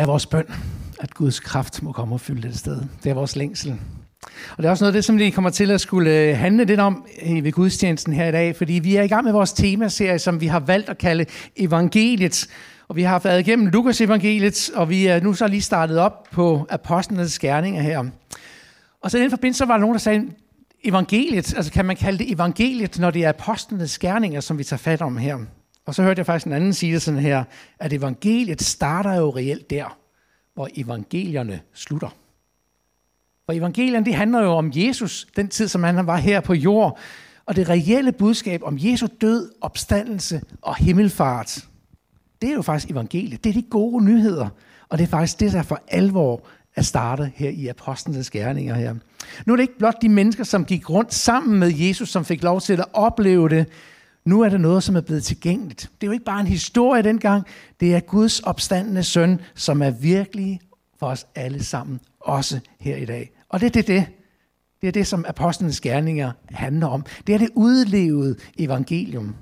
er vores bøn, at Guds kraft må komme og fylde det sted. Det er vores længsel. Og det er også noget af det, som vi kommer til at skulle øh, handle lidt om øh, ved gudstjenesten her i dag, fordi vi er i gang med vores temaserie, som vi har valgt at kalde evangeliet. Og vi har været igennem Lukas evangeliet, og vi er nu så lige startet op på apostlenes gerninger her. Og så i den forbindelse var der nogen, der sagde, evangeliet, altså kan man kalde det evangeliet, når det er apostlenes skærninger, som vi tager fat om her. Og så hørte jeg faktisk en anden sige det sådan her, at evangeliet starter jo reelt der, hvor evangelierne slutter. For evangelierne, det handler jo om Jesus, den tid, som han var her på jord, og det reelle budskab om Jesu død, opstandelse og himmelfart, det er jo faktisk evangeliet. Det er de gode nyheder, og det er faktisk det, der for alvor er startet her i apostlenes gerninger her. Nu er det ikke blot de mennesker, som gik rundt sammen med Jesus, som fik lov til at opleve det. Nu er det noget, som er blevet tilgængeligt. Det er jo ikke bare en historie dengang. Det er Guds opstandende søn, som er virkelig for os alle sammen, også her i dag. Og det er det, det. Det er det, som apostlenes gerninger handler om. Det er det udlevede evangelium.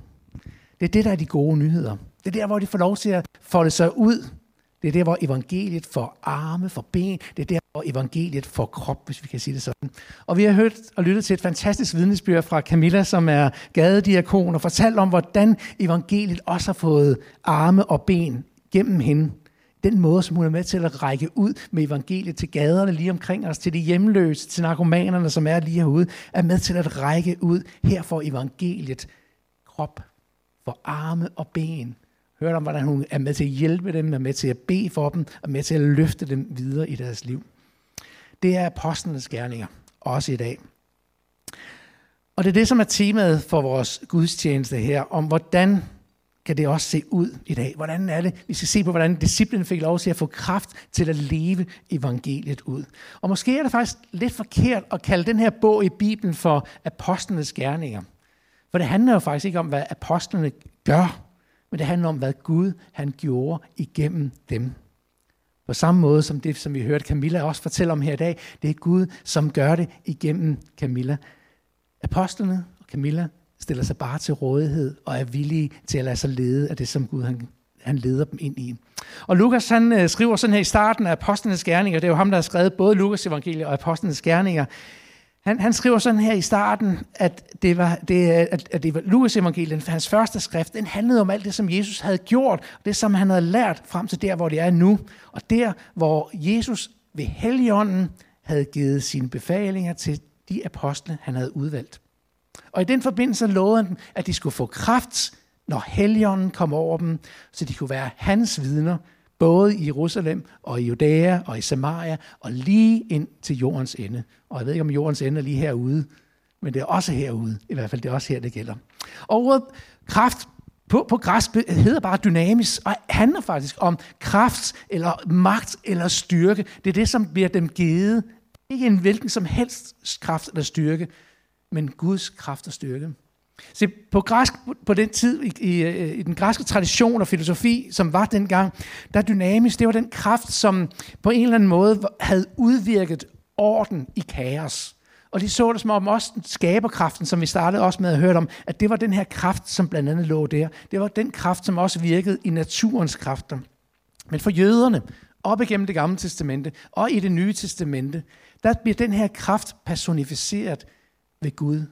Det er det, der er de gode nyheder. Det er der, hvor de får lov til at folde sig ud det er der, hvor evangeliet får arme, for ben. Det er der, og evangeliet får krop, hvis vi kan sige det sådan. Og vi har hørt og lyttet til et fantastisk vidnesbyrd fra Camilla, som er gadediakon, og fortalt om, hvordan evangeliet også har fået arme og ben gennem hende. Den måde, som hun er med til at række ud med evangeliet til gaderne lige omkring os, til de hjemløse, til narkomanerne, som er lige herude, er med til at række ud. Her for evangeliet krop, for arme og ben hørt om, hvordan hun er med til at hjælpe dem, er med til at bede for dem, og med til at løfte dem videre i deres liv. Det er apostlenes gerninger, også i dag. Og det er det, som er temaet for vores gudstjeneste her, om hvordan kan det også se ud i dag? Hvordan er det? Vi skal se på, hvordan disciplen fik lov til at få kraft til at leve evangeliet ud. Og måske er det faktisk lidt forkert at kalde den her bog i Bibelen for apostlenes gerninger. For det handler jo faktisk ikke om, hvad apostlene gør, men det handler om, hvad Gud han gjorde igennem dem. På samme måde som det, som vi hørte Camilla også fortælle om her i dag, det er Gud, som gør det igennem Camilla. Apostlene og Camilla stiller sig bare til rådighed og er villige til at lade sig lede af det, som Gud han, han leder dem ind i. Og Lukas han øh, skriver sådan her i starten af Apostlenes Gerninger, det er jo ham, der har skrevet både Lukas evangeliet og Apostlenes Gerninger, han, han skriver sådan her i starten, at det var, det, at, at det var Lukas evangeliet, hans første skrift, den handlede om alt det, som Jesus havde gjort, og det, som han havde lært frem til der, hvor det er nu. Og der, hvor Jesus ved Helligånden havde givet sine befalinger til de apostle, han havde udvalgt. Og i den forbindelse lovede han dem, at de skulle få kraft, når Helligånden kom over dem, så de kunne være hans vidner, både i Jerusalem og i Judæa og i Samaria og lige ind til jordens ende. Og jeg ved ikke, om jordens ende er lige herude, men det er også herude. I hvert fald, det er også her, det gælder. Og ordet kraft på, på græs hedder bare dynamisk, og handler faktisk om kraft, eller magt, eller styrke. Det er det, som bliver dem givet. Ikke en hvilken som helst kraft eller styrke, men Guds kraft og styrke. Se, på græsk på den tid, i, i, øh, i den græske tradition og filosofi, som var dengang, der dynamisk, det var den kraft, som på en eller anden måde havde udvirket orden i kaos. Og de så det som om også skaberkraften, som vi startede også med at høre om, at det var den her kraft, som blandt andet lå der. Det var den kraft, som også virkede i naturens kræfter. Men for jøderne, op igennem det gamle testamente og i det nye testamente, der bliver den her kraft personificeret ved Gud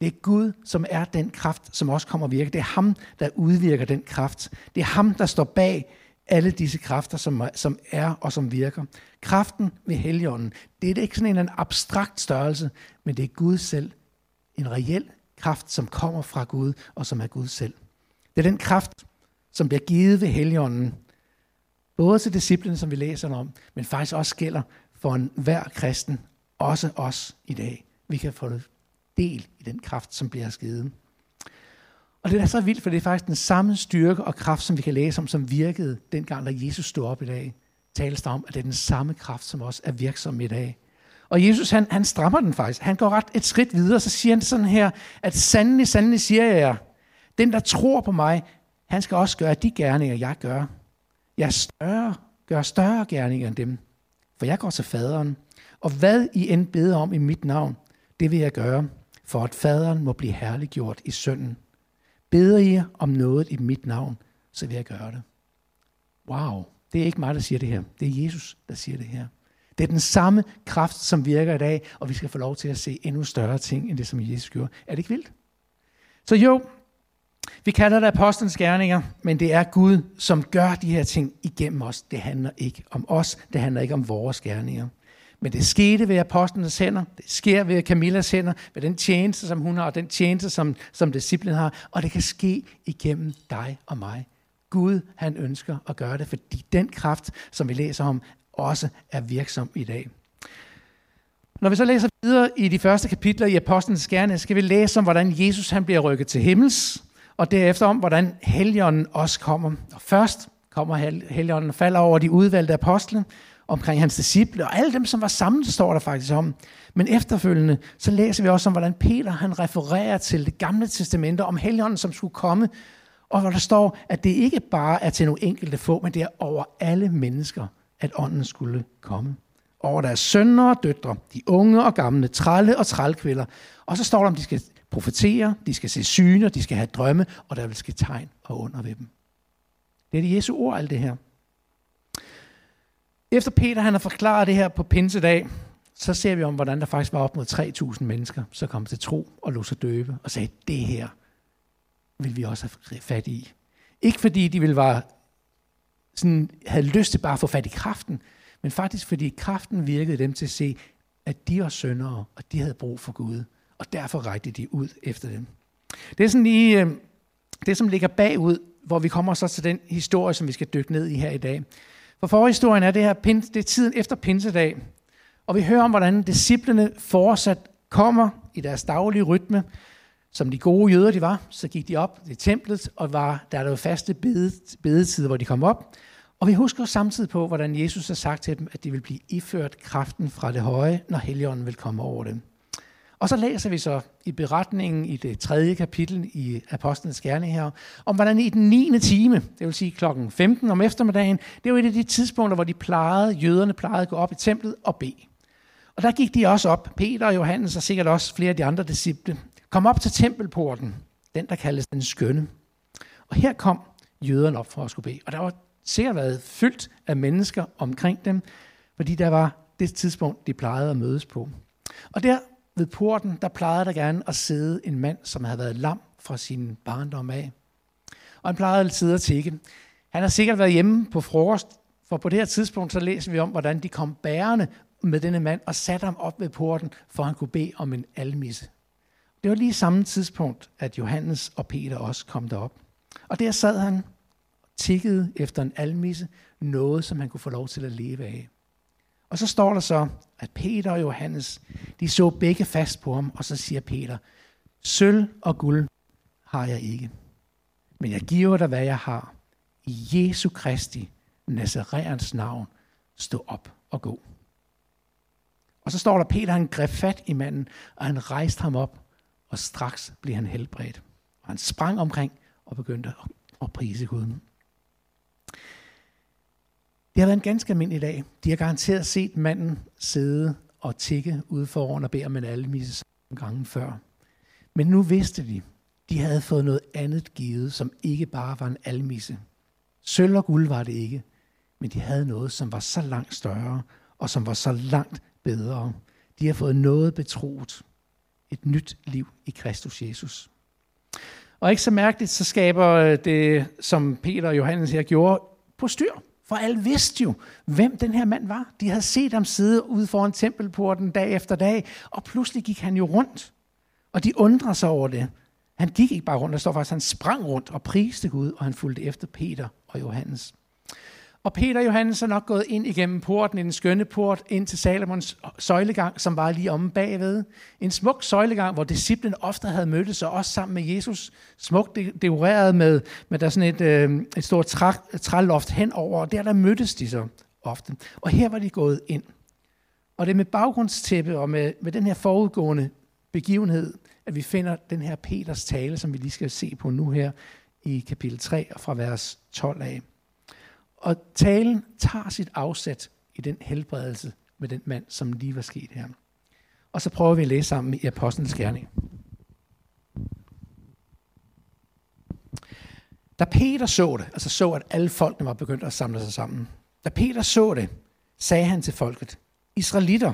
det er Gud, som er den kraft, som også kommer at virke. Det er ham, der udvirker den kraft. Det er ham, der står bag alle disse kræfter, som, som er og som virker. Kraften ved Helligånden, det er ikke sådan en abstrakt størrelse, men det er Gud selv. En reel kraft, som kommer fra Gud, og som er Gud selv. Det er den kraft, som bliver givet ved Helligånden, både til disciplene, som vi læser om, men faktisk også gælder for en hver kristen, også os i dag. Vi kan få del i den kraft, som bliver givet. Og det er så vildt, for det er faktisk den samme styrke og kraft, som vi kan læse om, som virkede dengang, da Jesus stod op i dag. Tales der om, at det er den samme kraft, som også er virksom i dag. Og Jesus, han, han strammer den faktisk. Han går ret et skridt videre, så siger han sådan her, at sandelig, sandelig siger jeg jer, den der tror på mig, han skal også gøre de gerninger, jeg gør. Jeg større, gør større gerninger end dem, for jeg går til faderen. Og hvad I end beder om i mit navn, det vil jeg gøre, for at faderen må blive herliggjort i sønnen. Beder I om noget i mit navn, så vil jeg gøre det. Wow, Det er ikke mig, der siger det her. Det er Jesus, der siger det her. Det er den samme kraft, som virker i dag, og vi skal få lov til at se endnu større ting, end det, som Jesus gjorde. Er det ikke vildt? Så jo, vi kalder det apostlenes gerninger, men det er Gud, som gør de her ting igennem os. Det handler ikke om os, det handler ikke om vores gerninger. Men det skete ved apostlenes hænder, det sker ved Camillas hænder, ved den tjeneste, som hun har, og den tjeneste, som, som disciplen har, og det kan ske igennem dig og mig. Gud, han ønsker at gøre det, fordi den kraft, som vi læser om, også er virksom i dag. Når vi så læser videre i de første kapitler i Apostlenes Gerne, skal vi læse om, hvordan Jesus han bliver rykket til himmels, og derefter om, hvordan Helligånden også kommer. Og først kommer Helligånden og falder over de udvalgte apostle, omkring hans disciple, og alle dem, som var samlet, står der faktisk om. Men efterfølgende, så læser vi også om, hvordan Peter han refererer til det gamle testamente om Helligånden, som skulle komme, og hvor der står, at det ikke bare er til nogle enkelte få, men det er over alle mennesker, at ånden skulle komme. Over deres sønner og døtre, de unge og gamle, trælle og trælkvælder. Og så står der, om de skal profetere, de skal se syner, de skal have drømme, og der vil ske tegn og under ved dem. Det er det Jesu ord, alt det her. Efter Peter han har forklaret det her på pinsedag, så ser vi om, hvordan der faktisk var op mod 3.000 mennesker, så kom til tro og lå sig døbe og sagde, det her vil vi også have fat i. Ikke fordi de ville være sådan, havde lyst til bare at få fat i kraften, men faktisk fordi kraften virkede dem til at se, at de var syndere, og de havde brug for Gud, og derfor rækte de ud efter dem. Det er sådan lige øh, det, som ligger bagud, hvor vi kommer så til den historie, som vi skal dykke ned i her i dag. For forhistorien er det her, det er tiden efter pinsedag, og vi hører om, hvordan disciplene fortsat kommer i deres daglige rytme, som de gode jøder de var, så gik de op i templet, og var, der var faste bedetider, hvor de kom op. Og vi husker samtidig på, hvordan Jesus har sagt til dem, at de vil blive iført kraften fra det høje, når Helligånden vil komme over dem. Og så læser vi så i beretningen i det tredje kapitel i Apostlenes Gerning her, om hvordan i den 9. time, det vil sige klokken 15 om eftermiddagen, det var et af de tidspunkter, hvor de plejede, jøderne plejede at gå op i templet og bede. Og der gik de også op, Peter og Johannes og sikkert også flere af de andre disciple, kom op til tempelporten, den der kaldes den skønne. Og her kom jøderne op for at skulle bede. Og der var sikkert været fyldt af mennesker omkring dem, fordi der var det tidspunkt, de plejede at mødes på. Og der ved porten, der plejede der gerne at sidde en mand, som havde været lam fra sin barndom af. Og han plejede at sidde og tikke. Han har sikkert været hjemme på frokost, for på det her tidspunkt, så læser vi om, hvordan de kom bærende med denne mand og satte ham op ved porten, for han kunne bede om en almisse. Det var lige samme tidspunkt, at Johannes og Peter også kom derop. Og der sad han og tikkede efter en almisse, noget som han kunne få lov til at leve af. Og så står der så, at Peter og Johannes, de så begge fast på ham, og så siger Peter, sølv og guld har jeg ikke, men jeg giver dig, hvad jeg har. I Jesu Kristi, Nazareans navn, stå op og gå. Og så står der, Peter han greb fat i manden, og han rejste ham op, og straks blev han helbredt. Og han sprang omkring og begyndte at prise Gud. Det har været en ganske almindelig dag. De har garanteret set manden sidde og tikke ude foran og bede om en almisse gange før. Men nu vidste de, de havde fået noget andet givet, som ikke bare var en almisse. Sølv og guld var det ikke, men de havde noget, som var så langt større, og som var så langt bedre. De har fået noget betroet. Et nyt liv i Kristus Jesus. Og ikke så mærkeligt, så skaber det, som Peter og Johannes her gjorde, på styr. For alle vidste jo, hvem den her mand var. De havde set ham sidde ude foran tempelporten dag efter dag, og pludselig gik han jo rundt. Og de undrede sig over det. Han gik ikke bare rundt, der står faktisk, han sprang rundt og priste Gud, og han fulgte efter Peter og Johannes. Og Peter og Johannes er nok gået ind igennem porten, en skønne port, ind til Salomons søjlegang, som var lige omme bagved. En smuk søjlegang, hvor disciplen ofte havde mødtes, og også sammen med Jesus. Smukt dekoreret med, med der sådan et, øh, et stort træ, træloft henover, og der der mødtes de så ofte. Og her var de gået ind. Og det er med baggrundstæppe og med, med den her forudgående begivenhed, at vi finder den her Peters tale, som vi lige skal se på nu her i kapitel 3 fra vers 12 af. Og talen tager sit afsæt i den helbredelse med den mand, som lige var sket her. Og så prøver vi at læse sammen i Apostlenes Gerning. Da Peter så det, altså så, at alle folkene var begyndt at samle sig sammen. Da Peter så det, sagde han til folket, Israelitter,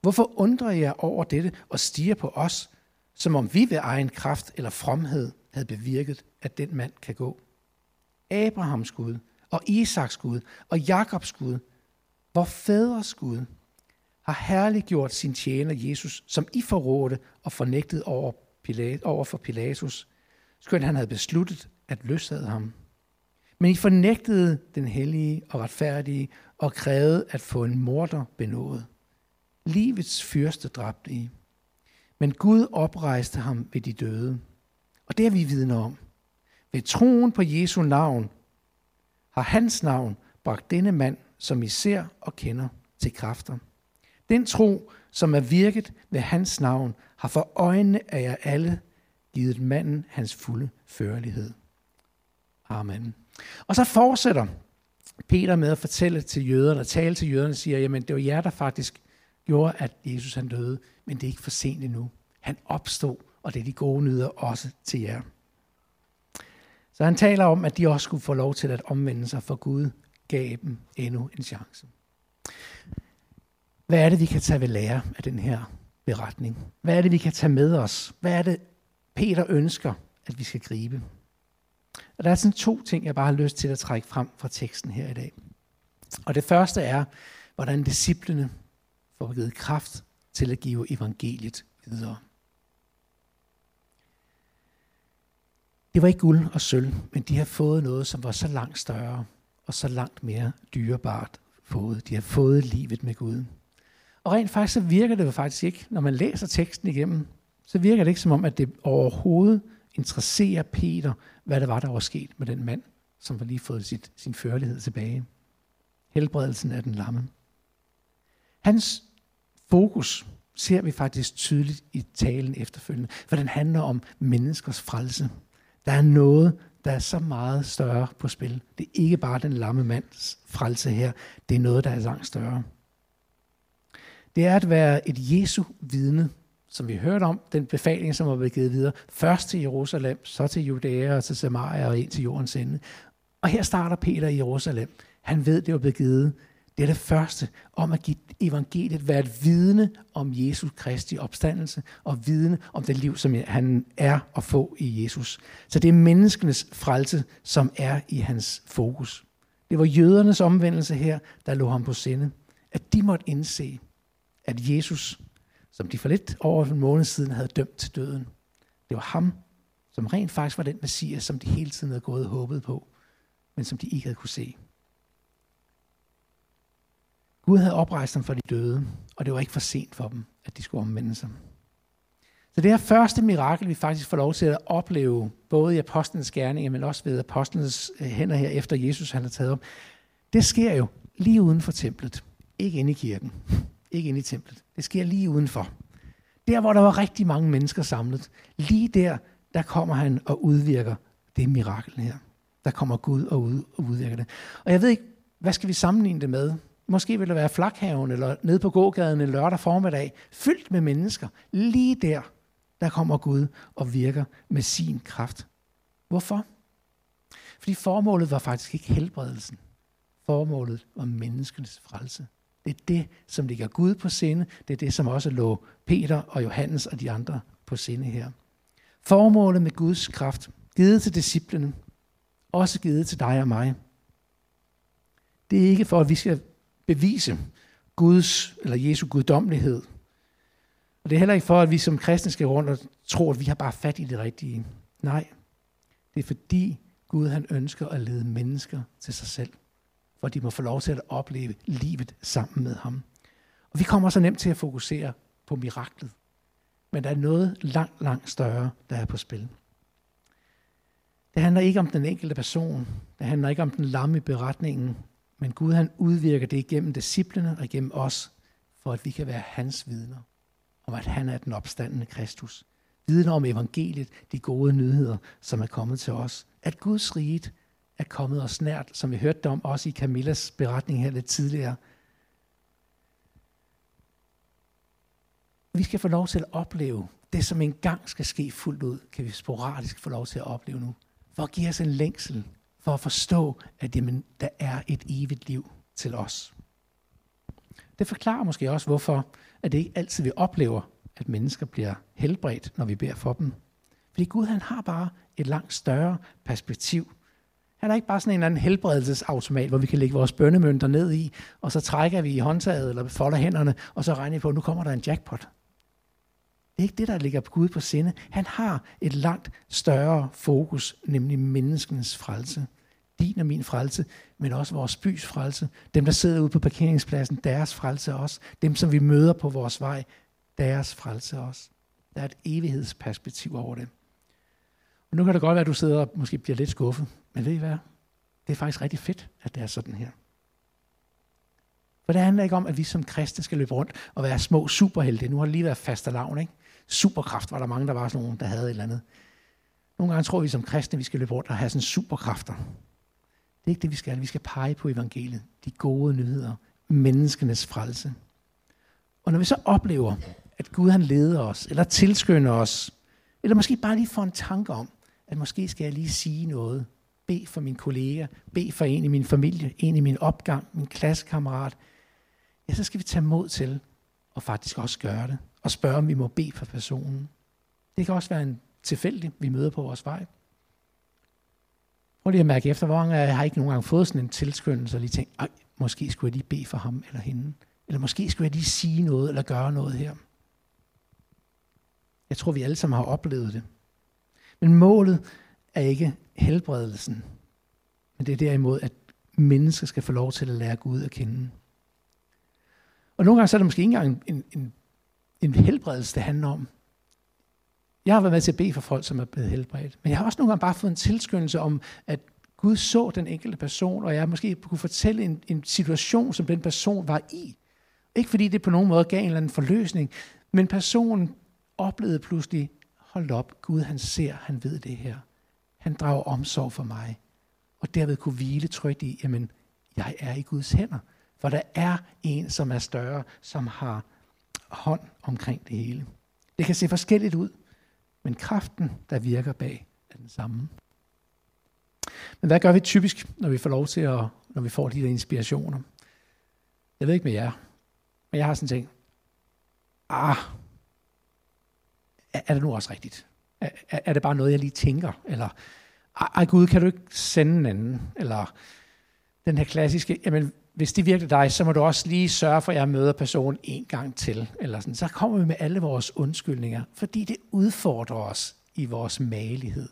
hvorfor undrer jeg over dette og stiger på os, som om vi ved egen kraft eller fromhed havde bevirket, at den mand kan gå? Abrahams Gud, og Isaks Gud, og Jakobs Gud, hvor fædres Gud, har herliggjort sin tjener Jesus, som I forrådte og fornægtede over, Pilat, over for Pilatus, skønt han havde besluttet at løslade ham. Men I fornægtede den hellige og retfærdige og krævede at få en morder benået. Livets fyrste dræbte I. Men Gud oprejste ham ved de døde. Og det er vi vidner om. Ved troen på Jesu navn har hans navn bragt denne mand, som I ser og kender, til kræfter. Den tro, som er virket ved hans navn, har for øjnene af jer alle givet manden hans fulde førlighed. Amen. Og så fortsætter Peter med at fortælle til jøderne, og tale til jøderne, og siger, jamen det var jer, der faktisk gjorde, at Jesus han døde, men det er ikke for sent endnu. Han opstod, og det er de gode nyder også til jer. Så han taler om, at de også skulle få lov til at omvende sig, for Gud gav dem endnu en chance. Hvad er det, vi kan tage ved lære af den her beretning? Hvad er det, vi kan tage med os? Hvad er det, Peter ønsker, at vi skal gribe? Og der er sådan to ting, jeg bare har lyst til at trække frem fra teksten her i dag. Og det første er, hvordan disciplene får givet kraft til at give evangeliet videre. Det var ikke guld og sølv, men de har fået noget, som var så langt større og så langt mere dyrebart fået. De har fået livet med Gud. Og rent faktisk så virker det jo faktisk ikke, når man læser teksten igennem, så virker det ikke som om, at det overhovedet interesserer Peter, hvad der var, der var sket med den mand, som var lige fået sit, sin førlighed tilbage. Helbredelsen af den lamme. Hans fokus ser vi faktisk tydeligt i talen efterfølgende, for den handler om menneskers frelse. Der er noget, der er så meget større på spil. Det er ikke bare den lamme mands frelse her, det er noget, der er langt større. Det er at være et Jesu vidne, som vi hørte om, den befaling, som var blevet givet videre, først til Jerusalem, så til Judæa og til Samaria og ind til jordens ende. Og her starter Peter i Jerusalem. Han ved, det var blevet givet. Det er det første om at give evangeliet, være et vidne om Jesus Kristi opstandelse, og vidne om det liv, som han er at få i Jesus. Så det er menneskenes frelse, som er i hans fokus. Det var jødernes omvendelse her, der lå ham på sinde. At de måtte indse, at Jesus som de for lidt over en måned siden havde dømt til døden. Det var ham, som rent faktisk var den messias, som de hele tiden havde gået og håbet på, men som de ikke havde kunne se. Gud havde oprejst dem for de døde, og det var ikke for sent for dem, at de skulle omvende sig. Så det her første mirakel, vi faktisk får lov til at opleve, både i apostlenes gerninger, men også ved apostlenes øh, hænder her, efter Jesus han har taget op, det sker jo lige uden for templet, ikke inde i kirken ikke inde i templet. Det sker lige udenfor. Der, hvor der var rigtig mange mennesker samlet, lige der, der kommer han og udvirker det mirakel her. Der kommer Gud og, ud, og udvirker det. Og jeg ved ikke, hvad skal vi sammenligne det med? Måske vil der være flakhaven eller nede på gågaden en lørdag formiddag, fyldt med mennesker. Lige der, der kommer Gud og virker med sin kraft. Hvorfor? Fordi formålet var faktisk ikke helbredelsen. Formålet var menneskenes frelse. Det er det, som ligger Gud på sinde. Det er det, som også lå Peter og Johannes og de andre på sinde her. Formålet med Guds kraft, givet til disciplene, også givet til dig og mig. Det er ikke for, at vi skal bevise Guds eller Jesu guddommelighed. Og det er heller ikke for, at vi som kristne skal rundt og tro, at vi har bare fat i det rigtige. Nej, det er fordi Gud han ønsker at lede mennesker til sig selv For de må få lov til at opleve livet sammen med ham. Og vi kommer så nemt til at fokusere på miraklet. Men der er noget langt, langt større, der er på spil. Det handler ikke om den enkelte person. Det handler ikke om den lamme beretningen. Men Gud han udvirker det igennem disciplene og igennem os, for at vi kan være hans vidner om, at han er den opstandende Kristus. Vidner om evangeliet, de gode nyheder, som er kommet til os. At Guds rige er kommet os nært, som vi hørte om også i Camillas beretning her lidt tidligere. Vi skal få lov til at opleve det, som engang skal ske fuldt ud, kan vi sporadisk få lov til at opleve nu. For at give os en længsel, for at forstå, at jamen, der er et evigt liv til os. Det forklarer måske også, hvorfor at det ikke altid vi oplever, at mennesker bliver helbredt, når vi beder for dem. Fordi Gud han har bare et langt større perspektiv. Han er ikke bare sådan en eller anden helbredelsesautomat, hvor vi kan lægge vores bønnemønter ned i, og så trækker vi i håndtaget eller folder hænderne, og så regner vi på, at nu kommer der en jackpot. Det er ikke det, der ligger på Gud på sinde. Han har et langt større fokus, nemlig menneskens frelse. Din og min frelse, men også vores bys frelse. Dem, der sidder ude på parkeringspladsen, deres frelse også. Dem, som vi møder på vores vej, deres frelse også. Der er et evighedsperspektiv over det. Og nu kan det godt være, at du sidder og måske bliver lidt skuffet. Men ved I hvad? Det er faktisk rigtig fedt, at det er sådan her. For det handler ikke om, at vi som kristne skal løbe rundt og være små superhelte. Nu har det lige været fast lavn, ikke? Superkraft var der mange, der var sådan nogen, der havde et eller andet. Nogle gange tror vi som kristne, vi skal løbe rundt og have sådan superkræfter. Det er ikke det, vi skal. Vi skal pege på evangeliet. De gode nyheder. Menneskenes frelse. Og når vi så oplever, at Gud han leder os, eller tilskynder os, eller måske bare lige får en tanke om, at måske skal jeg lige sige noget. Be for min kollega, be for en i min familie, en i min opgang, min klassekammerat. Ja, så skal vi tage mod til og faktisk også gøre det. Og spørge, om vi må bede for personen. Det kan også være en tilfældig, vi møder på vores vej. Prøv lige at mærke efter, hvor mange jeg har ikke nogen gange fået sådan en tilskyndelse, og lige tænkt, Ej, måske skulle jeg lige bede for ham eller hende. Eller måske skulle jeg lige sige noget eller gøre noget her. Jeg tror, vi alle sammen har oplevet det. Men målet er ikke helbredelsen, men det er derimod, at mennesker skal få lov til at lære Gud at kende. Og nogle gange så er det måske ikke engang en, en, en en helbredelse, det handler om. Jeg har været med til at bede for folk, som er blevet helbredt. Men jeg har også nogle gange bare fået en tilskyndelse om, at Gud så den enkelte person, og jeg måske kunne fortælle en, en situation, som den person var i. Ikke fordi det på nogen måde gav en eller anden forløsning, men personen oplevede pludselig, hold op, Gud han ser, han ved det her. Han drager omsorg for mig. Og derved kunne hvile trygt i, jamen, jeg er i Guds hænder. For der er en, som er større, som har hånd omkring det hele. Det kan se forskelligt ud, men kraften, der virker bag, er den samme. Men hvad gør vi typisk, når vi får lov til at, når vi får de der inspirationer? Jeg ved ikke med jer, men jeg har sådan tænkt, ah, er det nu også rigtigt? Er, er det bare noget, jeg lige tænker? Eller, ej Gud, kan du ikke sende en anden? Eller den her klassiske, jamen hvis det virker dig, så må du også lige sørge for, at jeg møder personen en gang til. Eller sådan. Så kommer vi med alle vores undskyldninger, fordi det udfordrer os i vores malighed.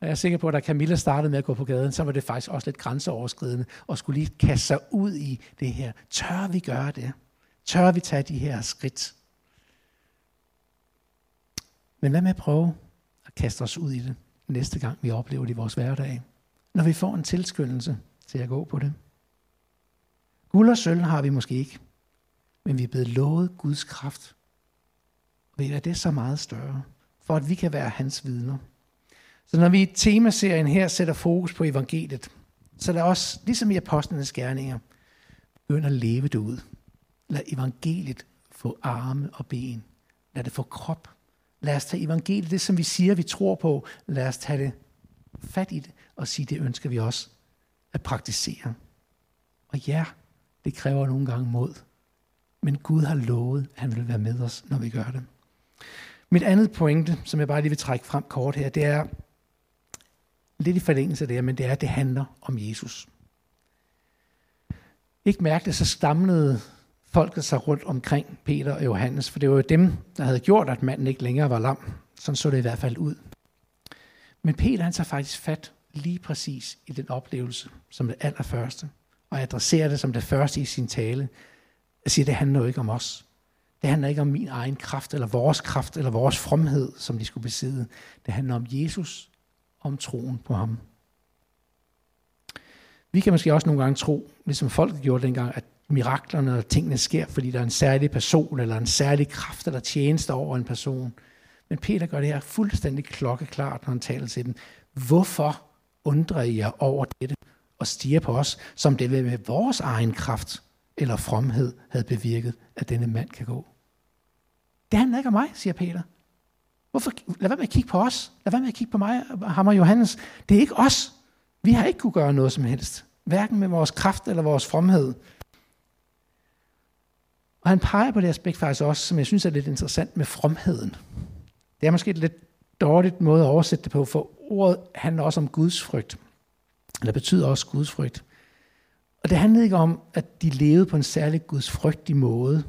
Og jeg er sikker på, at da Camilla startede med at gå på gaden, så var det faktisk også lidt grænseoverskridende, og skulle lige kaste sig ud i det her. Tør vi gøre det? Tør vi tage de her skridt? Men hvad med at prøve at kaste os ud i det næste gang, vi oplever det i vores hverdag? Når vi får en tilskyndelse til at gå på det. Guld og sølv har vi måske ikke, men vi er blevet lovet Guds kraft. Ved at det er så meget større, for at vi kan være hans vidner. Så når vi i temaserien her sætter fokus på evangeliet, så lad os, ligesom i apostlenes gerninger, begynde at leve det ud. Lad evangeliet få arme og ben. Lad det få krop. Lad os tage evangeliet, det som vi siger, vi tror på, lad os tage det fat i det og sige, det ønsker vi også at praktisere. Og ja, det kræver nogle gange mod. Men Gud har lovet, at han vil være med os, når vi gør det. Mit andet pointe, som jeg bare lige vil trække frem kort her, det er lidt i forlængelse af det her, men det er, at det handler om Jesus. Ikke mærkeligt, så stamlede folket sig rundt omkring Peter og Johannes, for det var jo dem, der havde gjort, at manden ikke længere var lam. Sådan så det i hvert fald ud. Men Peter han tager faktisk fat lige præcis i den oplevelse som det allerførste og adresserer det som det første i sin tale. og siger, det handler jo ikke om os. Det handler ikke om min egen kraft, eller vores kraft, eller vores fromhed, som de skulle besidde. Det handler om Jesus, om troen på ham. Vi kan måske også nogle gange tro, ligesom folk gjorde dengang, at miraklerne og tingene sker, fordi der er en særlig person, eller en særlig kraft, eller tjeneste over en person. Men Peter gør det her fuldstændig klokkeklart, når han taler til dem. Hvorfor undrer I jer over dette? Og stiger på os, som det med vores egen kraft eller fromhed havde bevirket, at denne mand kan gå. Det handler ikke om mig, siger Peter. Hvorfor? Lad være med at kigge på os. Lad være med at kigge på mig, ham og Johannes. Det er ikke os. Vi har ikke kunne gøre noget som helst. Hverken med vores kraft eller vores fromhed. Og han peger på det aspekt faktisk også, som jeg synes er lidt interessant med fromheden. Det er måske et lidt dårligt måde at oversætte det på, for ordet handler også om Guds frygt det betyder også Guds frygt. Og det handlede ikke om, at de levede på en særlig Guds frygtig måde.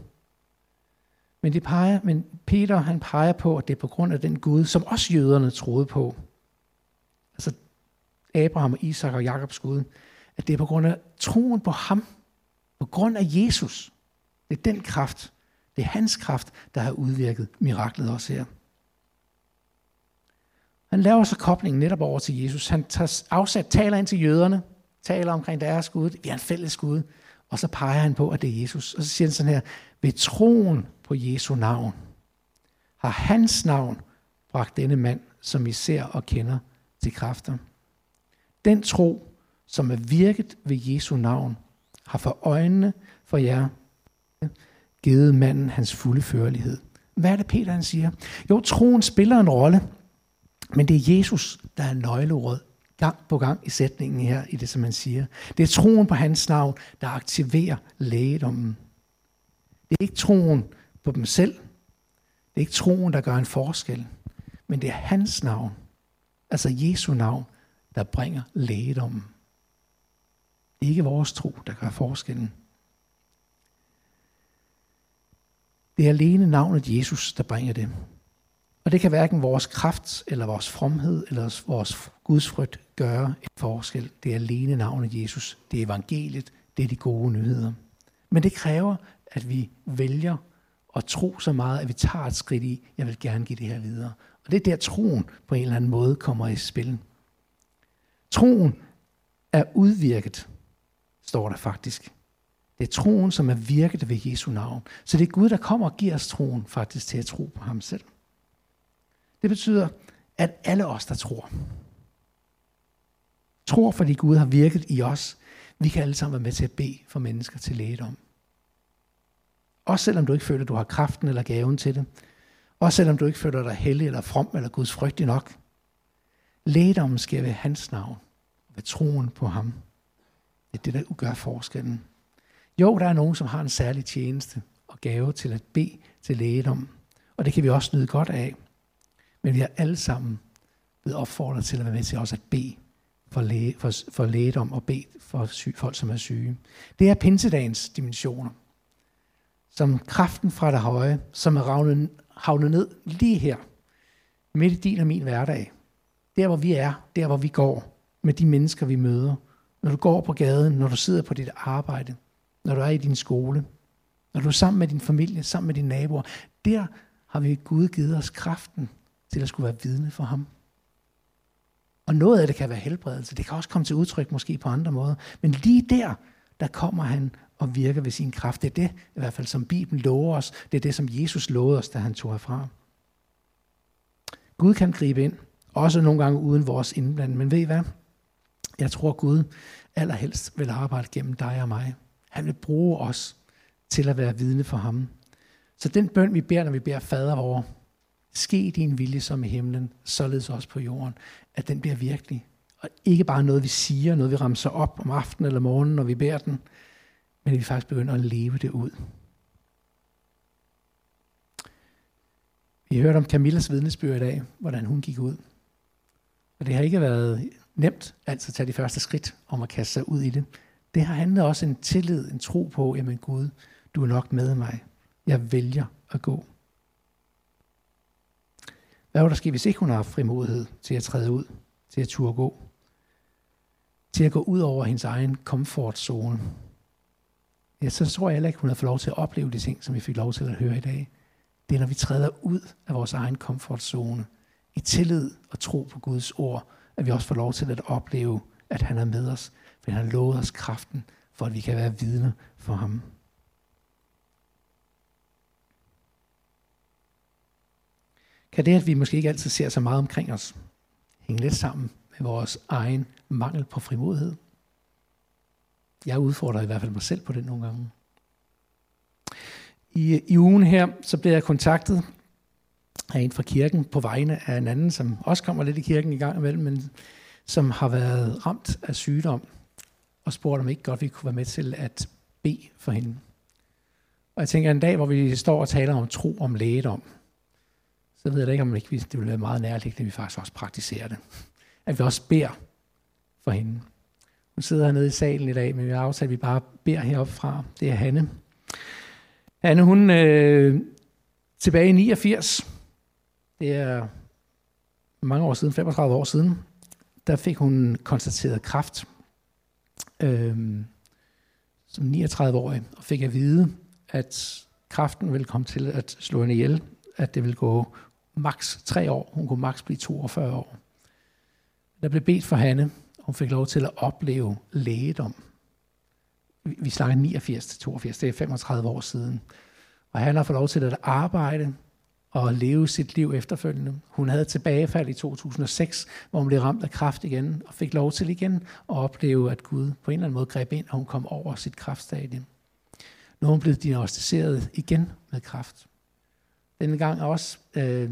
Men, de peger, men Peter han peger på, at det er på grund af den Gud, som også jøderne troede på. Altså Abraham, og Isak og Jakobs Gud. At det er på grund af troen på ham. På grund af Jesus. Det er den kraft. Det er hans kraft, der har udvirket miraklet også her. Han laver så koblingen netop over til Jesus. Han tager afsat, taler ind til jøderne, taler omkring deres Gud, vi er en fælles Gud, og så peger han på, at det er Jesus. Og så siger han sådan her, ved troen på Jesu navn, har hans navn bragt denne mand, som I ser og kender, til kræfter. Den tro, som er virket ved Jesu navn, har for øjnene for jer givet manden hans fulde førlighed. Hvad er det, Peter han siger? Jo, troen spiller en rolle, men det er Jesus, der er nøgleordet gang på gang i sætningen her, i det som han siger. Det er troen på hans navn, der aktiverer lægedommen. Det er ikke troen på dem selv. Det er ikke troen, der gør en forskel. Men det er hans navn, altså Jesu navn, der bringer lægedommen. Det er ikke vores tro, der gør forskellen. Det er alene navnet Jesus, der bringer det. Og det kan hverken vores kraft, eller vores fromhed, eller vores gudsfrygt gøre en forskel. Det er alene navnet Jesus. Det er evangeliet. Det er de gode nyheder. Men det kræver, at vi vælger at tro så meget, at vi tager et skridt i, jeg vil gerne give det her videre. Og det er der troen på en eller anden måde kommer i spil. Troen er udvirket, står der faktisk. Det er troen, som er virket ved Jesu navn. Så det er Gud, der kommer og giver os troen faktisk til at tro på ham selv. Det betyder, at alle os, der tror, tror, fordi Gud har virket i os, vi kan alle sammen være med til at bede for mennesker til lægedom. Også selvom du ikke føler, at du har kraften eller gaven til det. Også selvom du ikke føler dig hellig eller from eller Guds frygtig nok. Lægedommen sker ved hans navn, ved troen på ham. Det er det, der gør forskellen. Jo, der er nogen, som har en særlig tjeneste og gave til at bede til lægedom. Og det kan vi også nyde godt af. Men vi har alle sammen blevet opfordret til at være med til også at bede for, læge, for, for lægedom og bede for syg, folk, som er syge. Det er pinsedagens dimensioner. Som kraften fra det høje, som er ravnet, havnet ned lige her, midt i din og min hverdag. Der, hvor vi er, der, hvor vi går, med de mennesker, vi møder. Når du går på gaden, når du sidder på dit arbejde, når du er i din skole, når du er sammen med din familie, sammen med dine naboer. Der har vi Gud givet os kraften til at skulle være vidne for ham. Og noget af det kan være helbredelse. Det kan også komme til udtryk måske på andre måder. Men lige der, der kommer han og virker ved sin kraft. Det er det, i hvert fald som Bibelen lover os. Det er det, som Jesus lovede os, da han tog herfra. Gud kan gribe ind, også nogle gange uden vores indblanding. Men ved I hvad? Jeg tror, Gud allerhelst vil arbejde gennem dig og mig. Han vil bruge os til at være vidne for ham. Så den bøn, vi beder, når vi beder fader over, ske din vilje som i himlen, således også på jorden, at den bliver virkelig. Og ikke bare noget, vi siger, noget, vi ramser op om aftenen eller morgenen, når vi bærer den, men at vi faktisk begynder at leve det ud. Vi hørte om Camillas vidnesbyrd i dag, hvordan hun gik ud. Og det har ikke været nemt altid at tage de første skridt om at kaste sig ud i det. Det har handlet også en tillid, en tro på, jamen Gud, du er nok med mig. Jeg vælger at gå. Hvad var der sket, hvis ikke hun har haft frimodighed til at træde ud, til at turde gå? Til at gå ud over hendes egen komfortzone? Ja, så tror jeg heller ikke, hun har fået lov til at opleve de ting, som vi fik lov til at høre i dag. Det er, når vi træder ud af vores egen komfortzone, i tillid og tro på Guds ord, at vi også får lov til at opleve, at han er med os, for han har lovet os kraften, for at vi kan være vidner for ham. Kan det, at vi måske ikke altid ser så meget omkring os, hænge lidt sammen med vores egen mangel på frimodighed? Jeg udfordrer i hvert fald mig selv på det nogle gange. I, i ugen her, så blev jeg kontaktet af en fra kirken på vegne af en anden, som også kommer lidt i kirken i gang imellem, men som har været ramt af sygdom, og spurgte om ikke godt vi kunne være med til at bede for hende. Og jeg tænker, en dag, hvor vi står og taler om tro om lægedom, så ved jeg ikke, om ikke det vil være meget nærliggende, at vi faktisk også praktiserer det. At vi også beder for hende. Hun sidder hernede i salen i dag, men vi har aftalt, at vi bare beder heroppe fra. Det er Hanne. Hanne, hun øh, tilbage i 89, det er mange år siden, 35 år siden, der fik hun konstateret kræft øh, som 39-årig, og fik at vide, at kræften ville komme til at slå hende ihjel, at det ville gå maks tre år. Hun kunne maks blive 42 år. Der blev bedt for Hanne, hun fik lov til at opleve lægedom. Vi snakker 89 til 82, det er 35 år siden. Og han har fået lov til at arbejde og leve sit liv efterfølgende. Hun havde tilbagefald i 2006, hvor hun blev ramt af kræft igen, og fik lov til igen at opleve, at Gud på en eller anden måde greb ind, og hun kom over sit kræftstadie. Nu er hun blevet diagnostiseret igen med kræft. Denne gang også, øh,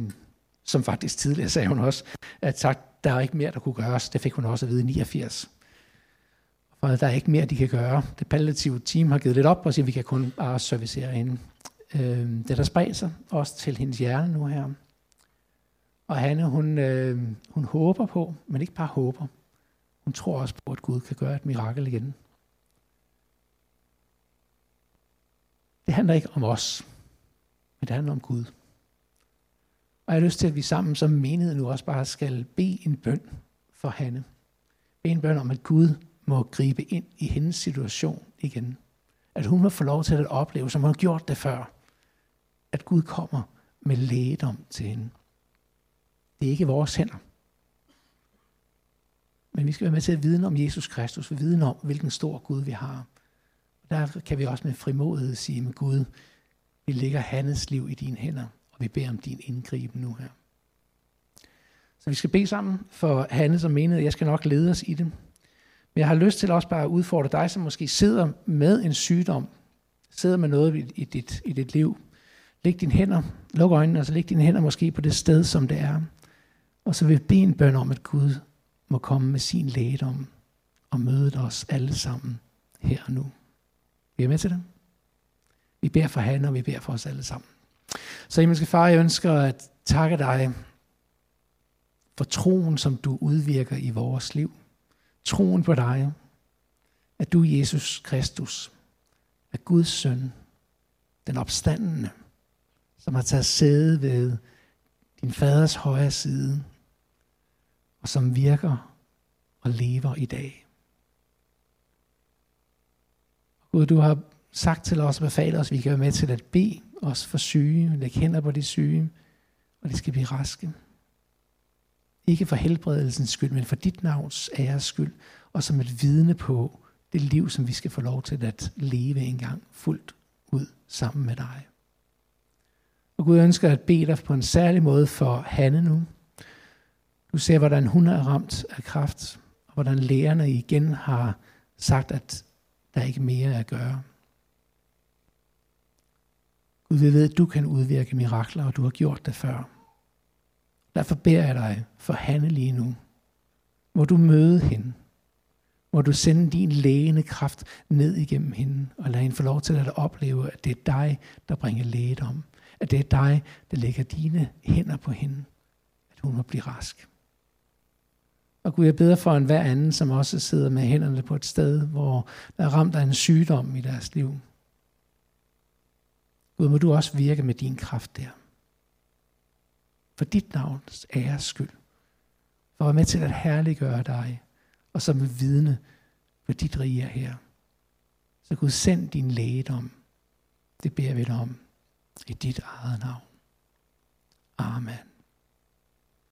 som faktisk tidligere sagde hun også, at tak, der er ikke mere, der kunne gøres. Det fik hun også at vide i 89. For der er ikke mere, de kan gøre. Det palliative team har givet lidt op og siger, at vi kan kun bare servicere hende. Øh, det der spredt sig også til hendes hjerne nu her. Og Hanne, hun, øh, hun håber på, men ikke bare håber. Hun tror også på, at Gud kan gøre et mirakel igen. Det handler ikke om os, men det handler om Gud. Og jeg har lyst til, at vi sammen som menighed nu også bare skal bede en bøn for Hanne. Bede en bøn om, at Gud må gribe ind i hendes situation igen. At hun må få lov til at opleve, som hun har gjort det før, at Gud kommer med lægedom til hende. Det er ikke vores hænder. Men vi skal være med til at vidne om Jesus Kristus, vi vidne om, hvilken stor Gud vi har. Og der kan vi også med frimodighed sige, med Gud, vi lægger Hannes liv i dine hænder, og vi beder om din indgriben nu her. Så vi skal bede sammen for Hannes og menighed. Jeg skal nok lede os i det. Men jeg har lyst til også bare at udfordre dig, som måske sidder med en sygdom, sidder med noget i dit, i dit liv. Læg dine hænder, luk øjnene, og så læg dine hænder måske på det sted, som det er. Og så vil bede en bøn om, at Gud må komme med sin lægedom og møde os alle sammen her og nu. Vi er med til det? Vi beder for han, og vi beder for os alle sammen. Så himmelske far, jeg ønsker at takke dig for troen, som du udvirker i vores liv. Troen på dig, at du Jesus Kristus, er Guds søn, den opstandende, som har taget sæde ved din faders højre side, og som virker og lever i dag. Gud, du har sagt til os og befalet os, at vi kan være med til at bede os for syge, lægge hænder på de syge, og de skal blive raske. Ikke for helbredelsens skyld, men for dit navns æres skyld, og som et vidne på det liv, som vi skal få lov til at leve engang fuldt ud sammen med dig. Og Gud ønsker at bede dig på en særlig måde for Hanne nu. Du ser, hvordan hun er ramt af kraft, og hvordan lægerne igen har sagt, at der ikke mere er at gøre. Gud, vi ved, at du kan udvirke mirakler, og du har gjort det før. Derfor beder jeg dig for Hanne lige nu. Må du møde hende. Må du sende din lægende kraft ned igennem hende, og lade hende få lov til at opleve, at det er dig, der bringer lægedom. At det er dig, der lægger dine hænder på hende. At hun må blive rask. Og Gud, jeg beder for en hver anden, som også sidder med hænderne på et sted, hvor der er ramt af en sygdom i deres liv. Gud, må du også virke med din kraft der. For dit navns æres skyld. For at være med til at herliggøre dig, og som vidne for dit rige her. Så Gud, send din lægedom. Det beder vi dig om i dit eget navn. Amen.